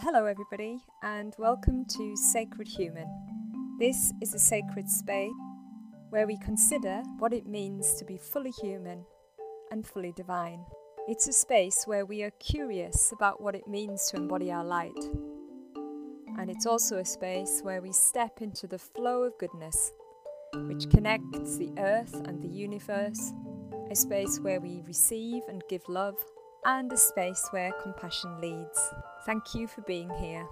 Hello, everybody, and welcome to Sacred Human. This is a sacred space where we consider what it means to be fully human and fully divine. It's a space where we are curious about what it means to embody our light. And it's also a space where we step into the flow of goodness, which connects the earth and the universe, a space where we receive and give love, and a space where compassion leads. Thank you for being here.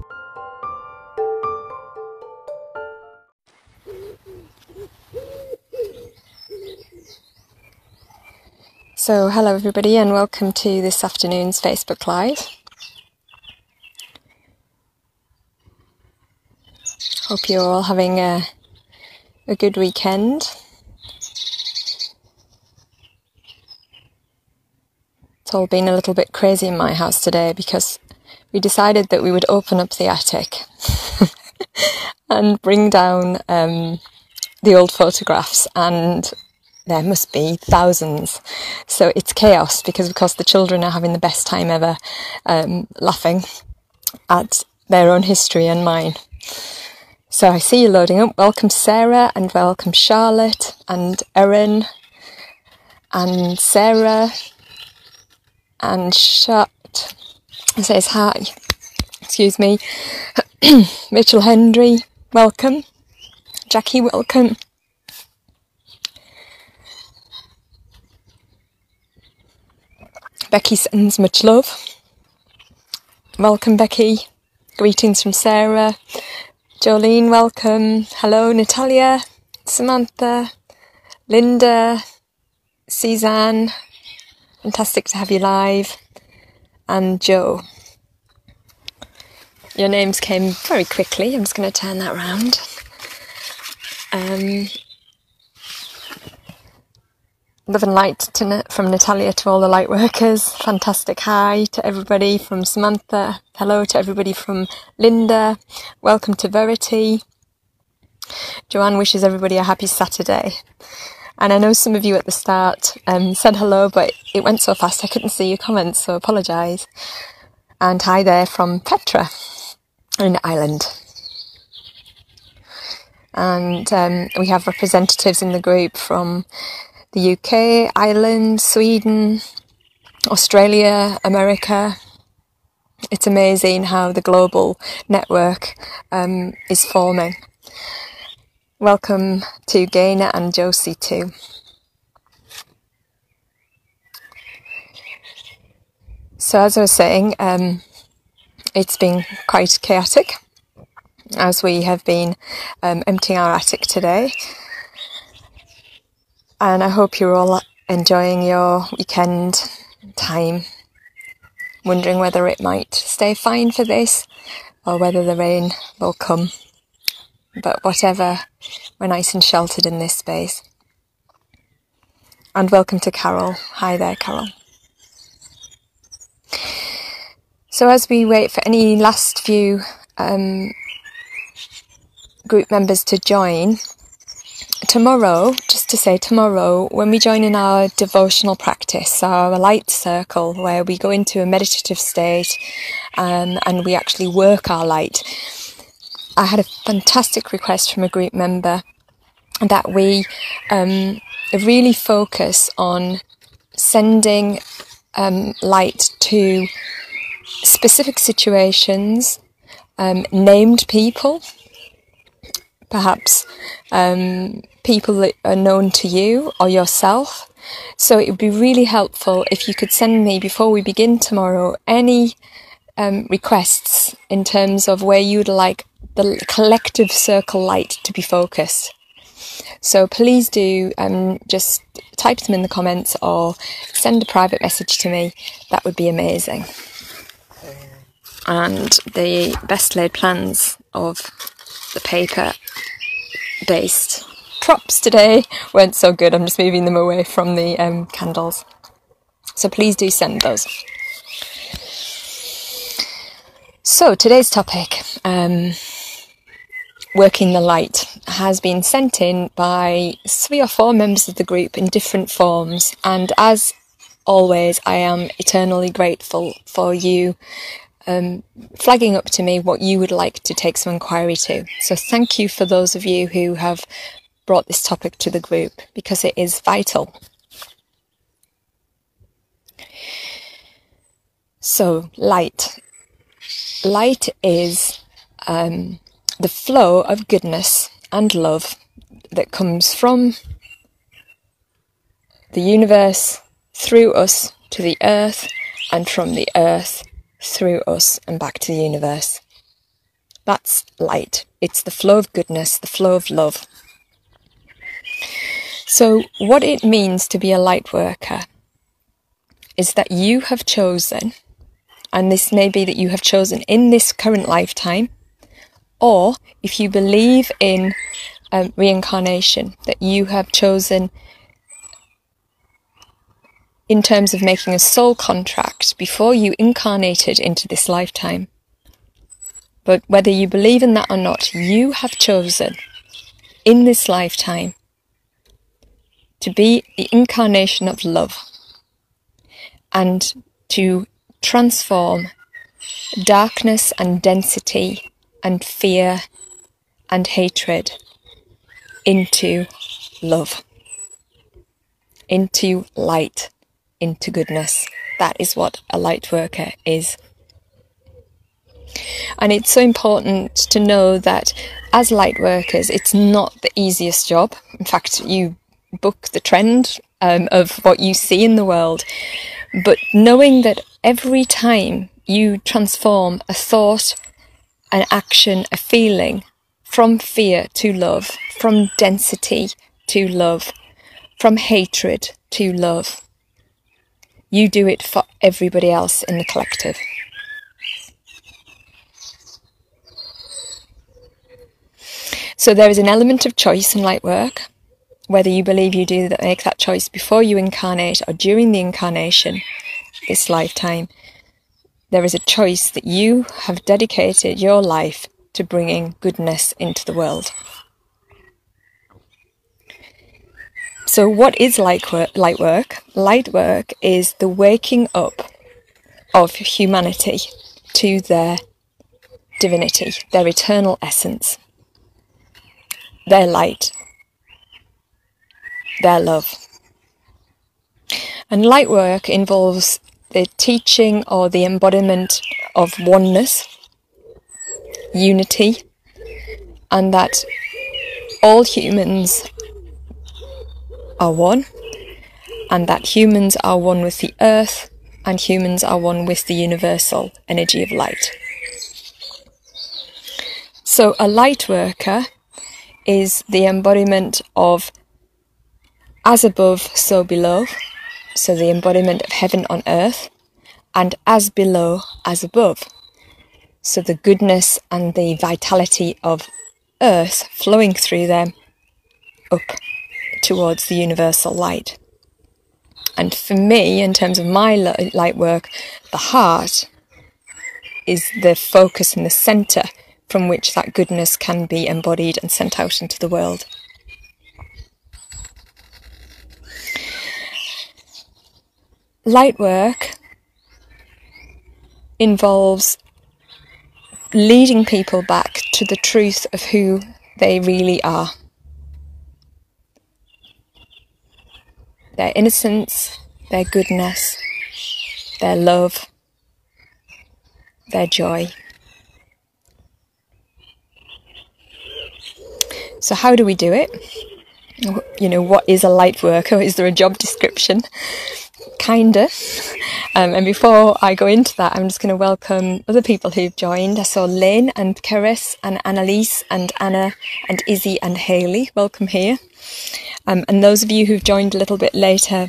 So, hello everybody, and welcome to this afternoon's Facebook Live. Hope you're all having a, a good weekend. It's all been a little bit crazy in my house today because we decided that we would open up the attic and bring down um, the old photographs and there must be thousands. So it's chaos because, of course, the children are having the best time ever, um, laughing at their own history and mine. So I see you loading up. Welcome, Sarah, and welcome, Charlotte, and Erin, and Sarah, and Shut It says hi. Excuse me. Mitchell Hendry, welcome. Jackie, welcome. Becky sends much love. Welcome, Becky. Greetings from Sarah. Jolene, welcome. Hello, Natalia, Samantha, Linda, Suzanne. Fantastic to have you live. And Joe. Your names came very quickly. I'm just going to turn that round. Um, Love and light to, from Natalia to all the light workers. Fantastic hi to everybody from Samantha. Hello to everybody from Linda. Welcome to Verity. Joanne wishes everybody a happy Saturday. And I know some of you at the start um, said hello, but it went so fast I couldn't see your comments, so apologise. And hi there from Petra in Ireland. And um, we have representatives in the group from the UK, Ireland, Sweden, Australia, America. It's amazing how the global network um, is forming. Welcome to Gaina and Josie too. So, as I was saying, um, it's been quite chaotic as we have been um, emptying our attic today and I hope you're all enjoying your weekend time. Wondering whether it might stay fine for this or whether the rain will come. But whatever, we're nice and sheltered in this space. And welcome to Carol. Hi there, Carol. So, as we wait for any last few um, group members to join, tomorrow, just to say tomorrow, when we join in our devotional practice, our light circle, where we go into a meditative state um, and we actually work our light, I had a fantastic request from a group member that we um, really focus on sending um, light to specific situations, um, named people perhaps um, people that are known to you or yourself. So it would be really helpful if you could send me before we begin tomorrow any um, requests in terms of where you'd like the collective circle light to be focused. So please do um, just type them in the comments or send a private message to me. That would be amazing. And the best laid plans of the paper based props today weren't so good. I'm just moving them away from the um, candles. So please do send those. So today's topic, um, working the light, has been sent in by three or four members of the group in different forms, and as always, I am eternally grateful for you um, flagging up to me what you would like to take some inquiry to. So thank you for those of you who have brought this topic to the group because it is vital. So, light. Light is um, the flow of goodness and love that comes from the universe through us to the earth and from the earth through us and back to the universe. That's light. It's the flow of goodness, the flow of love. So, what it means to be a light worker is that you have chosen, and this may be that you have chosen in this current lifetime, or if you believe in um, reincarnation, that you have chosen in terms of making a soul contract before you incarnated into this lifetime. But whether you believe in that or not, you have chosen in this lifetime to be the incarnation of love and to transform darkness and density and fear and hatred into love, into light into goodness. That is what a light worker is. And it's so important to know that as light workers, it's not the easiest job. In fact, you book the trend um, of what you see in the world. But knowing that every time you transform a thought, an action, a feeling from fear to love, from density to love, from hatred to love, you do it for everybody else in the collective. So there is an element of choice in light work, whether you believe you do that make that choice before you incarnate or during the incarnation, this lifetime. There is a choice that you have dedicated your life to bringing goodness into the world. So, what is light work? Light work, light work is the waking up of humanity to their divinity, their eternal essence, their light, their love. And light work involves the teaching or the embodiment of oneness, unity, and that all humans are one, and that humans are one with the earth, and humans are one with the universal energy of light. So, a light worker is the embodiment of as above, so below, so the embodiment of heaven on earth, and as below, as above. So the goodness and the vitality of earth flowing through them up towards the universal light. And for me, in terms of my light work, the heart is the focus and the center from which that goodness can be embodied and sent out into the world. Light work involves leading people back to the truth of who they really are. their innocence, their goodness, their love, their joy. So, how do we do it? You know, what is a light worker? Is there a job description? Kinda. Um, and before I go into that, I'm just going to welcome other people who've joined. I saw Lynn and Keris and Annalise and Anna and Izzy and Haley. Welcome here. Um, and those of you who've joined a little bit later,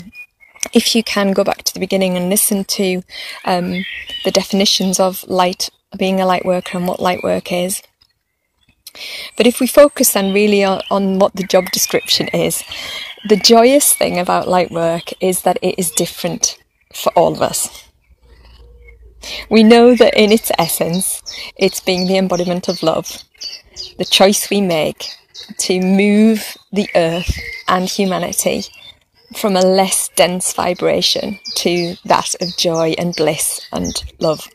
if you can go back to the beginning and listen to um, the definitions of light, being a light worker and what light work is. But if we focus then really on, on what the job description is, the joyous thing about light work is that it is different for all of us. We know that in its essence, it's being the embodiment of love, the choice we make to move the earth and humanity from a less dense vibration to that of joy and bliss and love.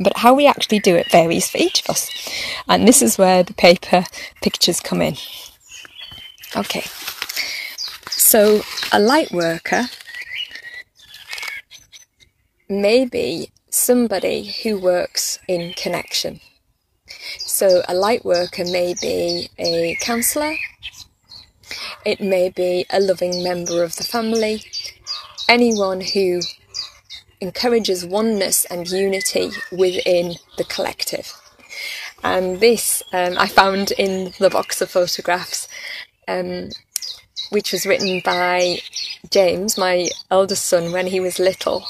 But how we actually do it varies for each of us. And this is where the paper pictures come in. Okay. So a light worker may be somebody who works in connection. So a light worker may be a counsellor, it may be a loving member of the family, anyone who encourages oneness and unity within the collective. And this um, I found in the box of photographs, um, which was written by James, my eldest son, when he was little,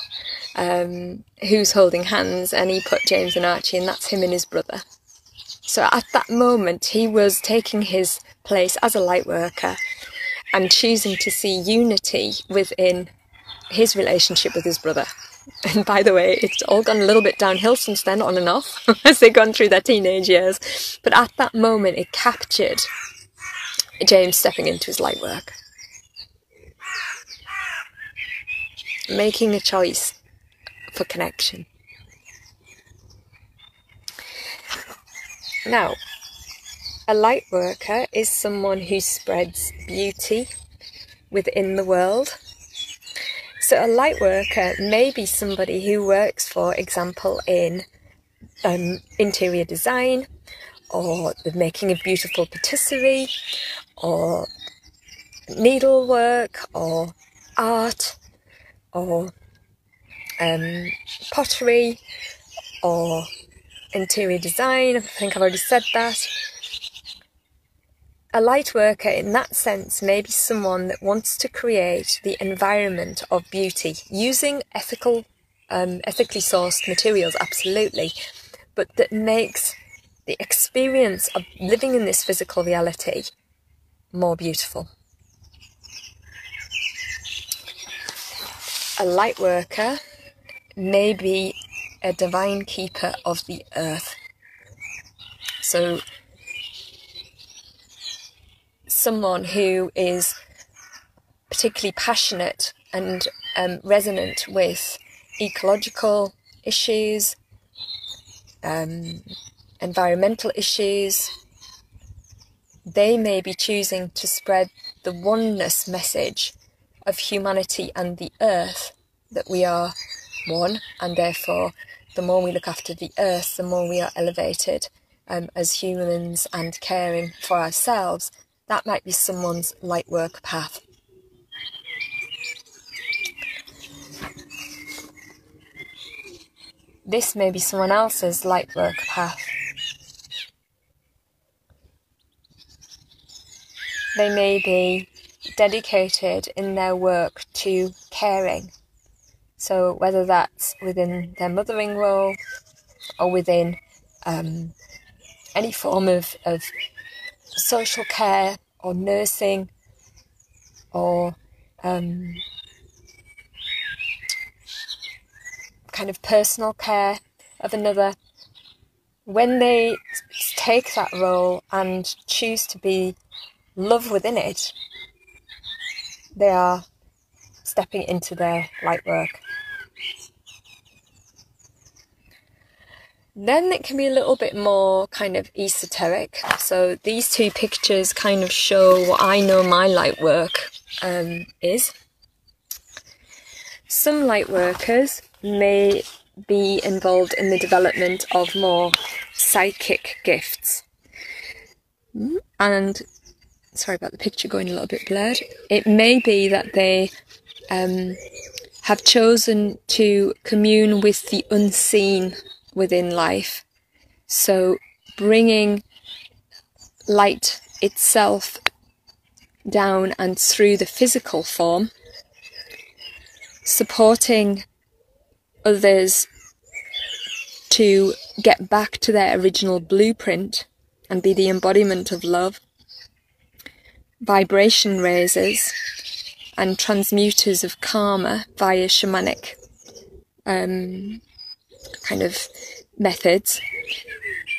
um, who's holding hands, and he put James and Archie, and that's him and his brother. So at that moment, he was taking his place as a light worker and choosing to see unity within his relationship with his brother. And by the way, it's all gone a little bit downhill since then, on and off, as they've gone through their teenage years. But at that moment, it captured James stepping into his light work. Making a choice for connection. Now, a light worker is someone who spreads beauty within the world. So, a light worker may be somebody who works, for example, in um, interior design or the making of beautiful patisserie or needlework or art or um, pottery or interior design. I think I've already said that. A light worker, in that sense, may be someone that wants to create the environment of beauty using ethical, um, ethically sourced materials, absolutely, but that makes the experience of living in this physical reality more beautiful. A light worker may be a divine keeper of the earth. So, someone who is particularly passionate and um, resonant with ecological issues, um, environmental issues, they may be choosing to spread the oneness message of humanity and the earth that we are one, and therefore, the more we look after the earth, the more we are elevated um, as humans and caring for ourselves. That might be someone's light work path. This may be someone else's light work path. They may be dedicated in their work to caring so whether that's within their mothering role or within um, any form of, of social care or nursing or um, kind of personal care of another, when they take that role and choose to be love within it, they are stepping into their light work. Then it can be a little bit more kind of esoteric. So these two pictures kind of show what I know my light work um, is. Some light workers may be involved in the development of more psychic gifts. And sorry about the picture going a little bit blurred. It may be that they um, have chosen to commune with the unseen within life. So bringing light itself down and through the physical form, supporting others to get back to their original blueprint and be the embodiment of love. Vibration raisers and transmuters of karma via shamanic um, kind of methods.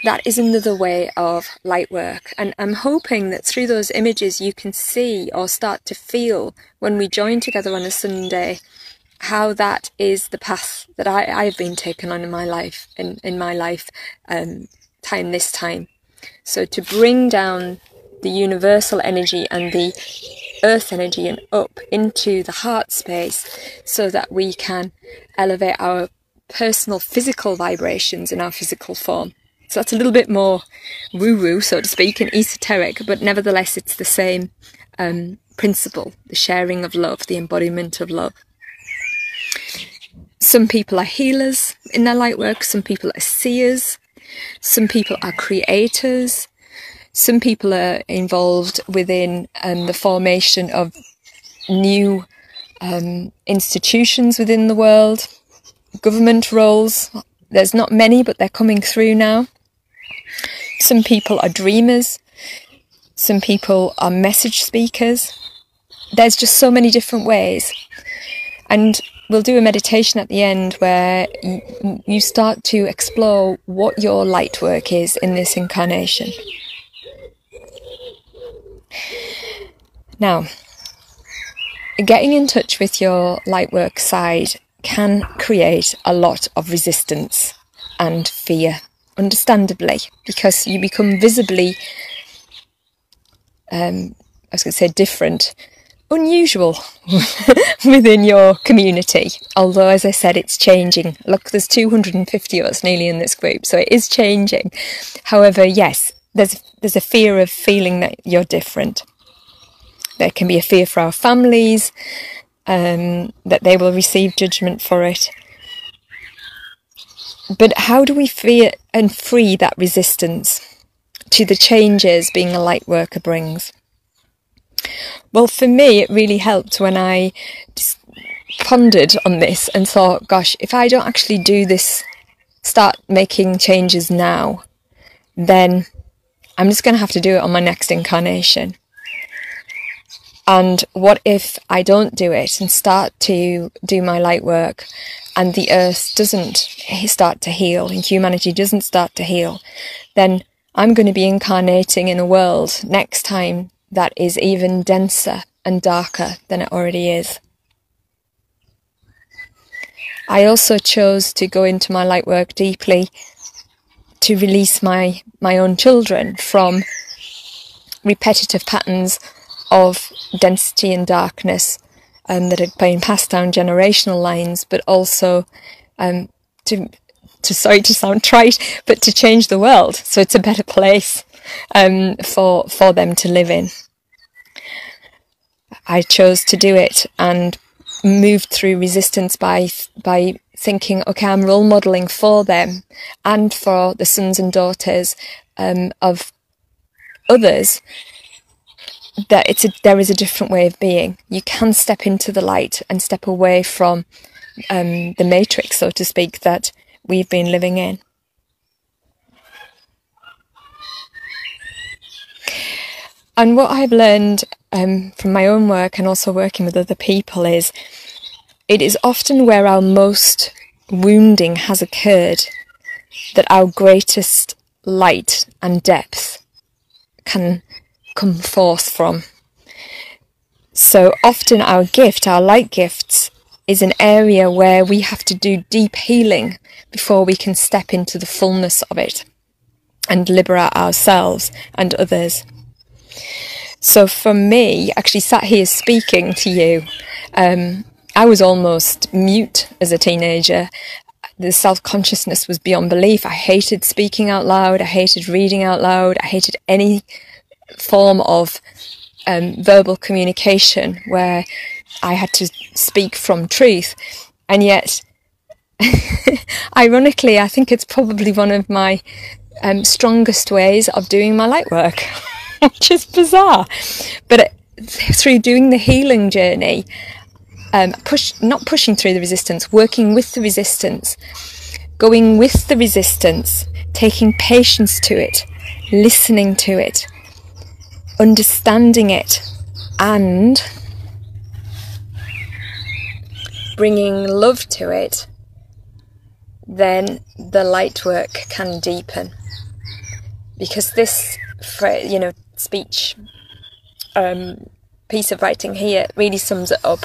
That is another way of light work. And I'm hoping that through those images you can see or start to feel when we join together on a Sunday how that is the path that I, I've been taken on in my life, in, in my life, um, time this time. So to bring down the universal energy and the earth energy and up into the heart space so that we can elevate our personal physical vibrations in our physical form. So that's a little bit more woo woo, so to speak, and esoteric, but nevertheless, it's the same um, principle the sharing of love, the embodiment of love. Some people are healers in their light work, some people are seers, some people are creators, some people are involved within um, the formation of new um, institutions within the world, government roles. There's not many, but they're coming through now. Some people are dreamers. Some people are message speakers. There's just so many different ways. And we'll do a meditation at the end where you start to explore what your light work is in this incarnation. Now, getting in touch with your light work side can create a lot of resistance and fear, understandably, because you become visibly, um, I was going to say different, unusual within your community. Although, as I said, it's changing. Look, there's 250 of us nearly in this group, so it is changing. However, yes, there's there's a fear of feeling that you're different. There can be a fear for our families, um, that they will receive judgment for it. But how do we fear and free that resistance to the changes being a light worker brings? Well, for me, it really helped when I pondered on this and thought, gosh, if I don't actually do this, start making changes now, then I'm just going to have to do it on my next incarnation. And what if I don't do it and start to do my light work and the earth doesn't start to heal and humanity doesn't start to heal? Then I'm going to be incarnating in a world next time that is even denser and darker than it already is. I also chose to go into my light work deeply to release my, my own children from repetitive patterns of density and darkness um, that had been passed down generational lines, but also um, to to sorry to sound trite, but to change the world so it's a better place um, for for them to live in. I chose to do it and moved through resistance by by thinking, okay, I'm role modeling for them and for the sons and daughters um, of others that it's a, there is a different way of being. You can step into the light and step away from um, the matrix, so to speak, that we've been living in. And what I've learned um, from my own work and also working with other people is it is often where our most wounding has occurred that our greatest light and depth can come forth from. So often our gift, our light gifts, is an area where we have to do deep healing before we can step into the fullness of it and liberate ourselves and others. So for me, actually sat here speaking to you, um, I was almost mute as a teenager. The self consciousness was beyond belief. I hated speaking out loud. I hated reading out loud. I hated any form of um, verbal communication where I had to speak from truth. And yet, ironically, I think it's probably one of my um, strongest ways of doing my light work, which is bizarre. But it, through doing the healing journey, um, push, not pushing through the resistance, working with the resistance, going with the resistance, taking patience to it, listening to it, understanding it and bringing love to it, then the light work can deepen. Because this, you know, speech um, piece of writing here really sums it up.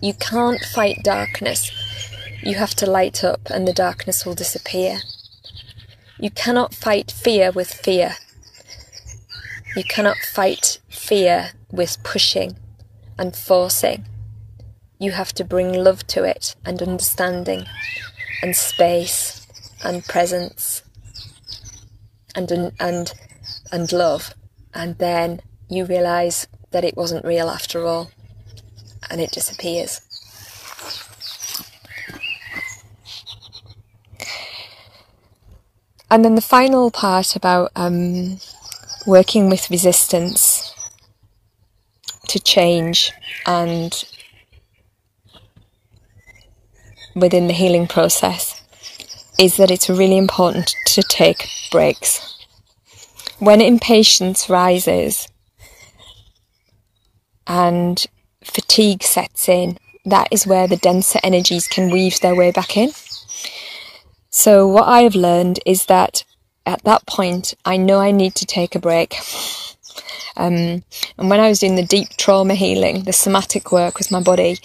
You can't fight darkness. You have to light up and the darkness will disappear. You cannot fight fear with fear. You cannot fight fear with pushing and forcing. You have to bring love to it and understanding and space and presence and and and love and then you realize that it wasn't real after all and it disappears. And then the final part about um, working with resistance to change and within the healing process is that it's really important to take breaks. When impatience rises and fatigue sets in, that is where the denser energies can weave their way back in. So, what I have learned is that at that point, I know I need to take a break. Um, and when I was doing the deep trauma healing, the somatic work with my body,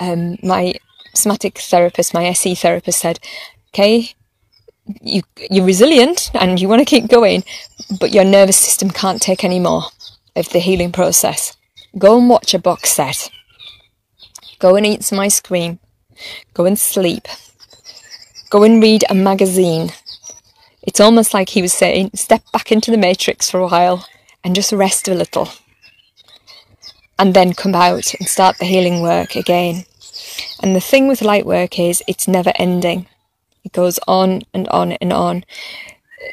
um, my somatic therapist, my SE therapist said, okay, you, you're resilient and you want to keep going, but your nervous system can't take any more of the healing process. Go and watch a box set. Go and eat some ice cream. Go and sleep. Go and read a magazine. It's almost like he was saying, step back into the matrix for a while and just rest a little. And then come out and start the healing work again. And the thing with light work is it's never ending. It goes on and on and on,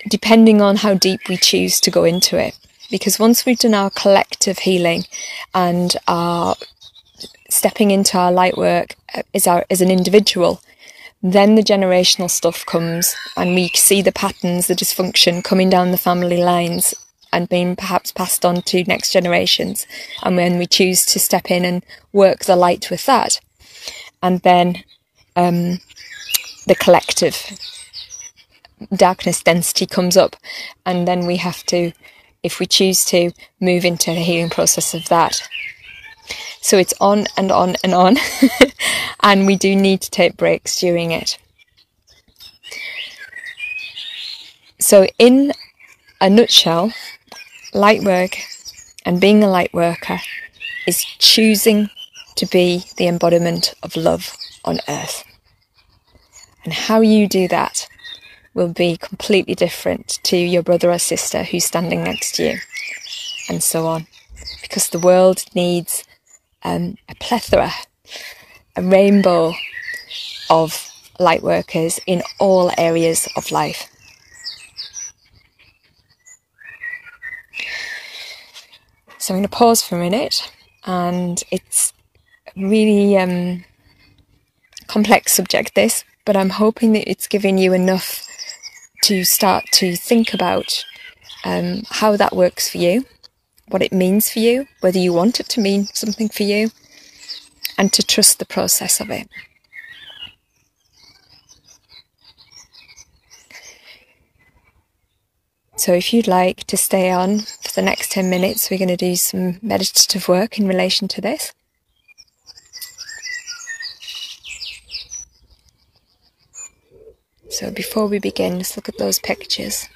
depending on how deep we choose to go into it. Because once we've done our collective healing and our stepping into our light work uh, as, our, as an individual, then the generational stuff comes and we see the patterns, the dysfunction coming down the family lines and being perhaps passed on to next generations. And when we choose to step in and work the light with that, and then um, the collective darkness density comes up, and then we have to, if we choose to, move into the healing process of that. So it's on and on and on, and we do need to take breaks during it. So, in a nutshell, light work and being a light worker is choosing to be the embodiment of love on earth. And how you do that will be completely different to your brother or sister who's standing next to you, and so on. Because the world needs um, a plethora, a rainbow of light workers in all areas of life. So I'm going to pause for a minute, and it's a really um, complex subject this, but I'm hoping that it's giving you enough to start to think about um, how that works for you, what it means for you, whether you want it to mean something for you, and to trust the process of it. So, if you'd like to stay on for the next 10 minutes, we're going to do some meditative work in relation to this. So, before we begin, let's look at those pictures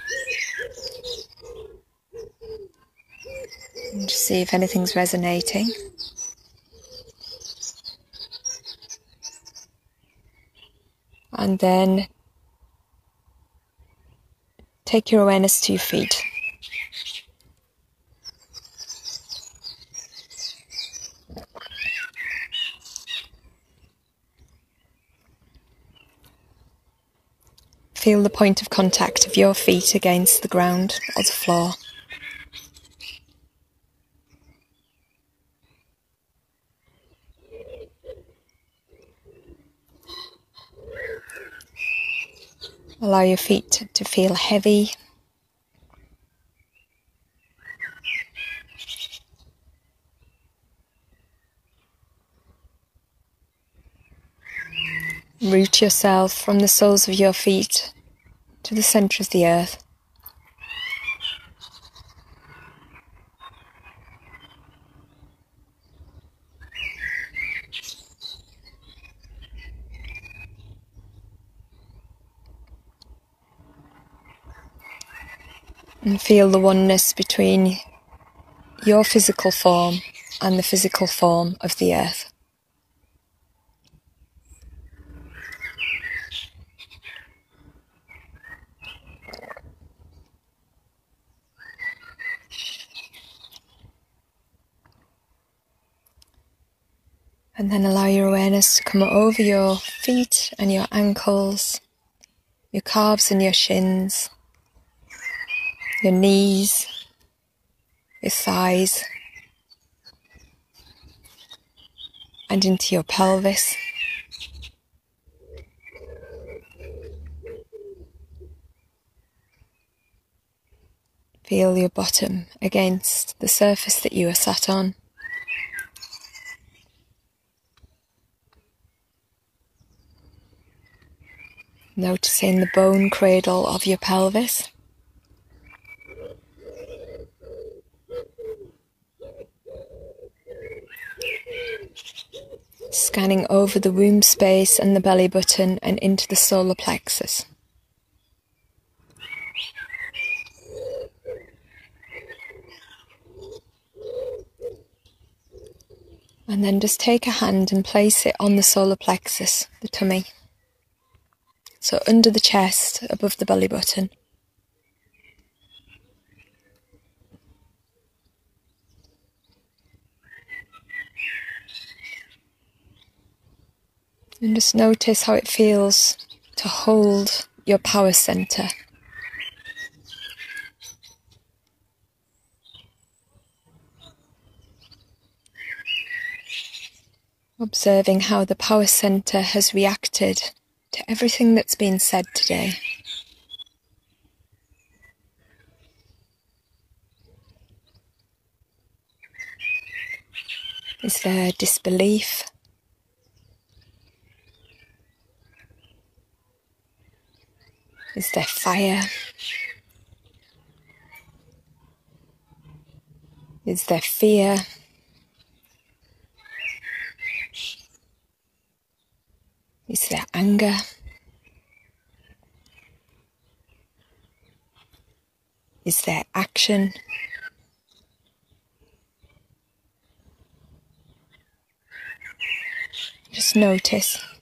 and just see if anything's resonating. And then Take your awareness to your feet. Feel the point of contact of your feet against the ground or the floor. Allow your feet to feel heavy. Root yourself from the soles of your feet to the center of the earth. And feel the oneness between your physical form and the physical form of the earth. And then allow your awareness to come over your feet and your ankles, your calves and your shins, your knees, your thighs, and into your pelvis. Feel your bottom against the surface that you are sat on. Noticing the bone cradle of your pelvis. Scanning over the womb space and the belly button and into the solar plexus. And then just take a hand and place it on the solar plexus, the tummy. So under the chest, above the belly button. And just notice how it feels to hold your power center. Observing how the power center has reacted to everything that's been said today. Is there disbelief? Is there fire? Is there fear? Is there anger? Is there action? Just notice.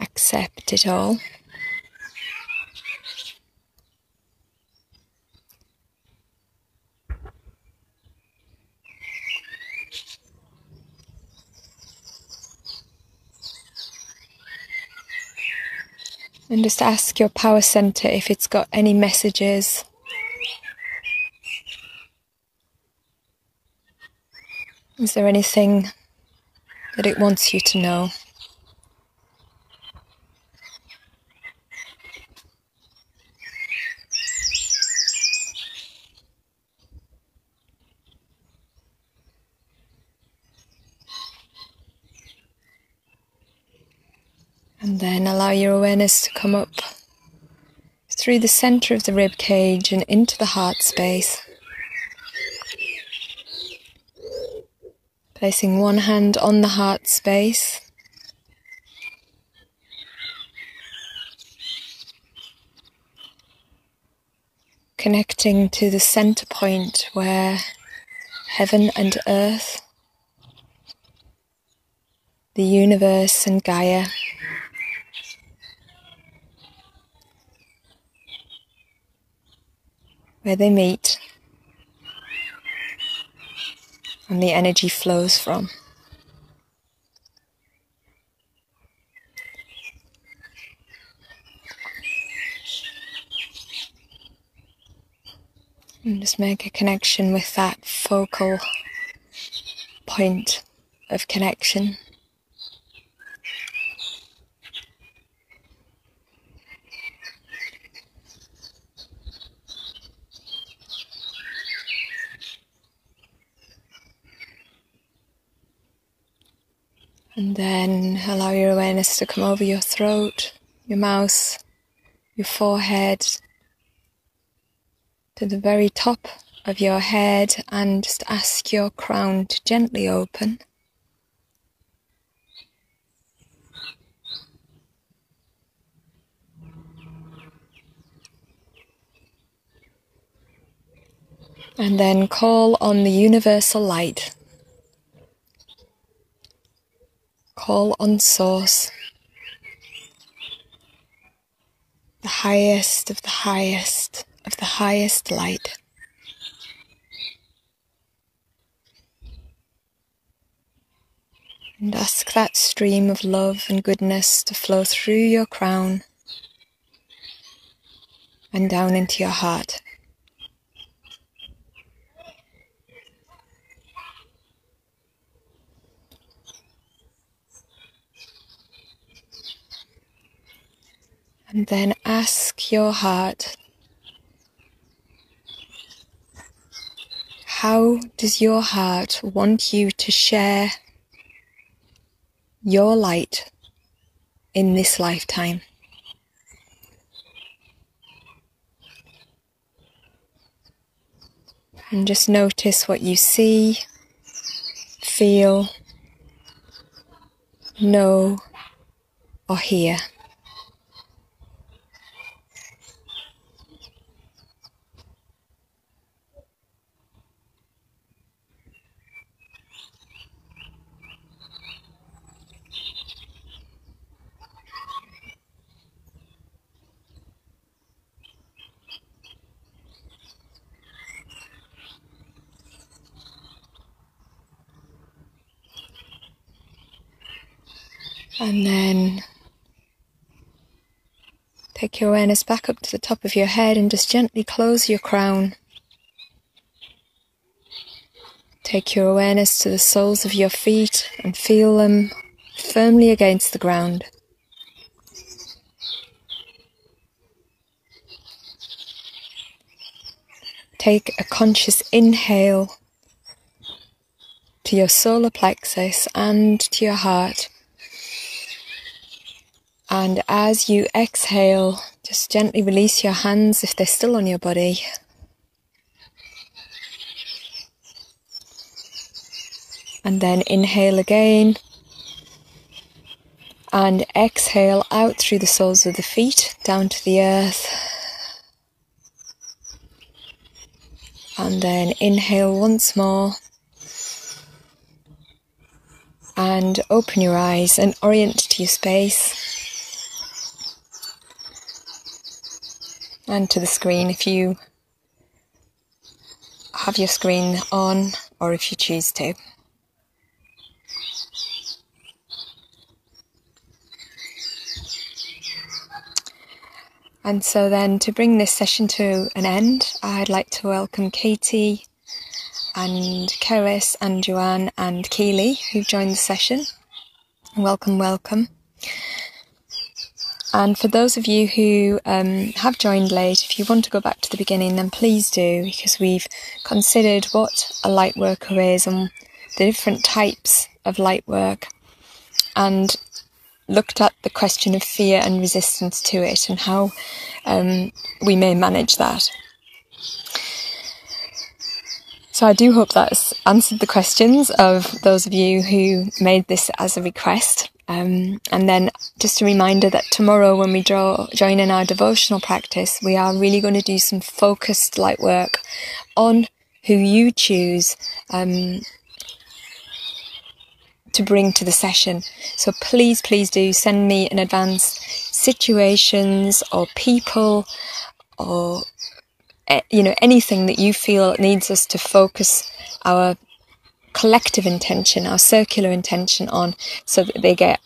Accept it all. And just ask your power center if it's got any messages. Is there anything that it wants you to know? And then allow your awareness to come up through the center of the rib cage and into the heart space. Placing one hand on the heart space. Connecting to the center point where heaven and earth, the universe and Gaia where they meet and the energy flows from. And just make a connection with that focal point of connection. And then allow your awareness to come over your throat, your mouth, your forehead, to the very top of your head, and just ask your crown to gently open. And then call on the universal light Call on Source, the highest of the highest of the highest light. And ask that stream of love and goodness to flow through your crown and down into your heart. And then ask your heart how does your heart want you to share your light in this lifetime? And just notice what you see, feel, know, or hear. And then take your awareness back up to the top of your head and just gently close your crown. Take your awareness to the soles of your feet and feel them firmly against the ground. Take a conscious inhale to your solar plexus and to your heart. And as you exhale, just gently release your hands if they're still on your body. And then inhale again. And exhale out through the soles of the feet down to the earth. And then inhale once more. And open your eyes and orient to your space. And to the screen if you have your screen on or if you choose to. And so then to bring this session to an end, I'd like to welcome Katie and Keris and Joanne and Keely who've joined the session. Welcome, welcome. And for those of you who um, have joined late, if you want to go back to the beginning, then please do, because we've considered what a light worker is and the different types of light work, and looked at the question of fear and resistance to it and how um, we may manage that. So I do hope that's answered the questions of those of you who made this as a request. Um, and then just a reminder that tomorrow when we draw, join in our devotional practice, we are really going to do some focused light work on who you choose um, to bring to the session. So please, please do send me in advance situations or people or eh, you know anything that you feel needs us to focus our collective intention, our circular intention on, so that they get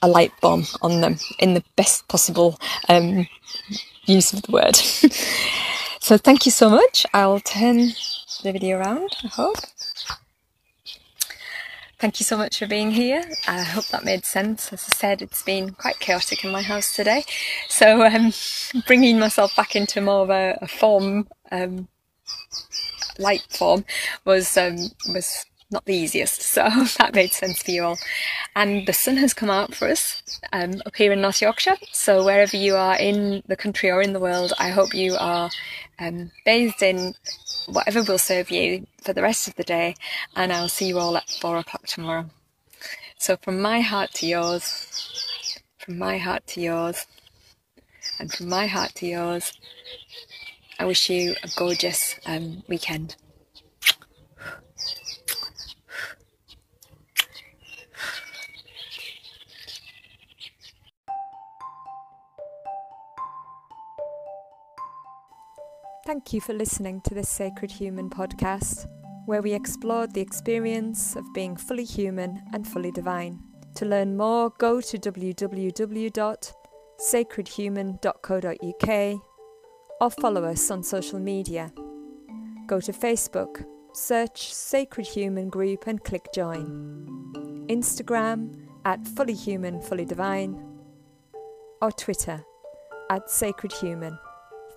a light bomb on them in the best possible um, use of the word. so thank you so much. I'll turn the video around, I hope. Thank you so much for being here. I hope that made sense. As I said, it's been quite chaotic in my house today. So um, bringing myself back into more of a, a form, um, light form, was um, was not the easiest, so that made sense for you all. And the sun has come out for us um, up here in North Yorkshire, so wherever you are in the country or in the world, I hope you are um, bathed in whatever will serve you for the rest of the day, and I'll see you all at four o'clock tomorrow. So, from my heart to yours, from my heart to yours, and from my heart to yours, I wish you a gorgeous um, weekend. Thank you for listening to this Sacred Human podcast, where we explored the experience of being fully human and fully divine. To learn more, go to www.sacredhuman.co.uk or follow us on social media. Go to Facebook, search Sacred Human Group and click join. Instagram at Fully Human, Fully Divine, or Twitter at Sacred Human.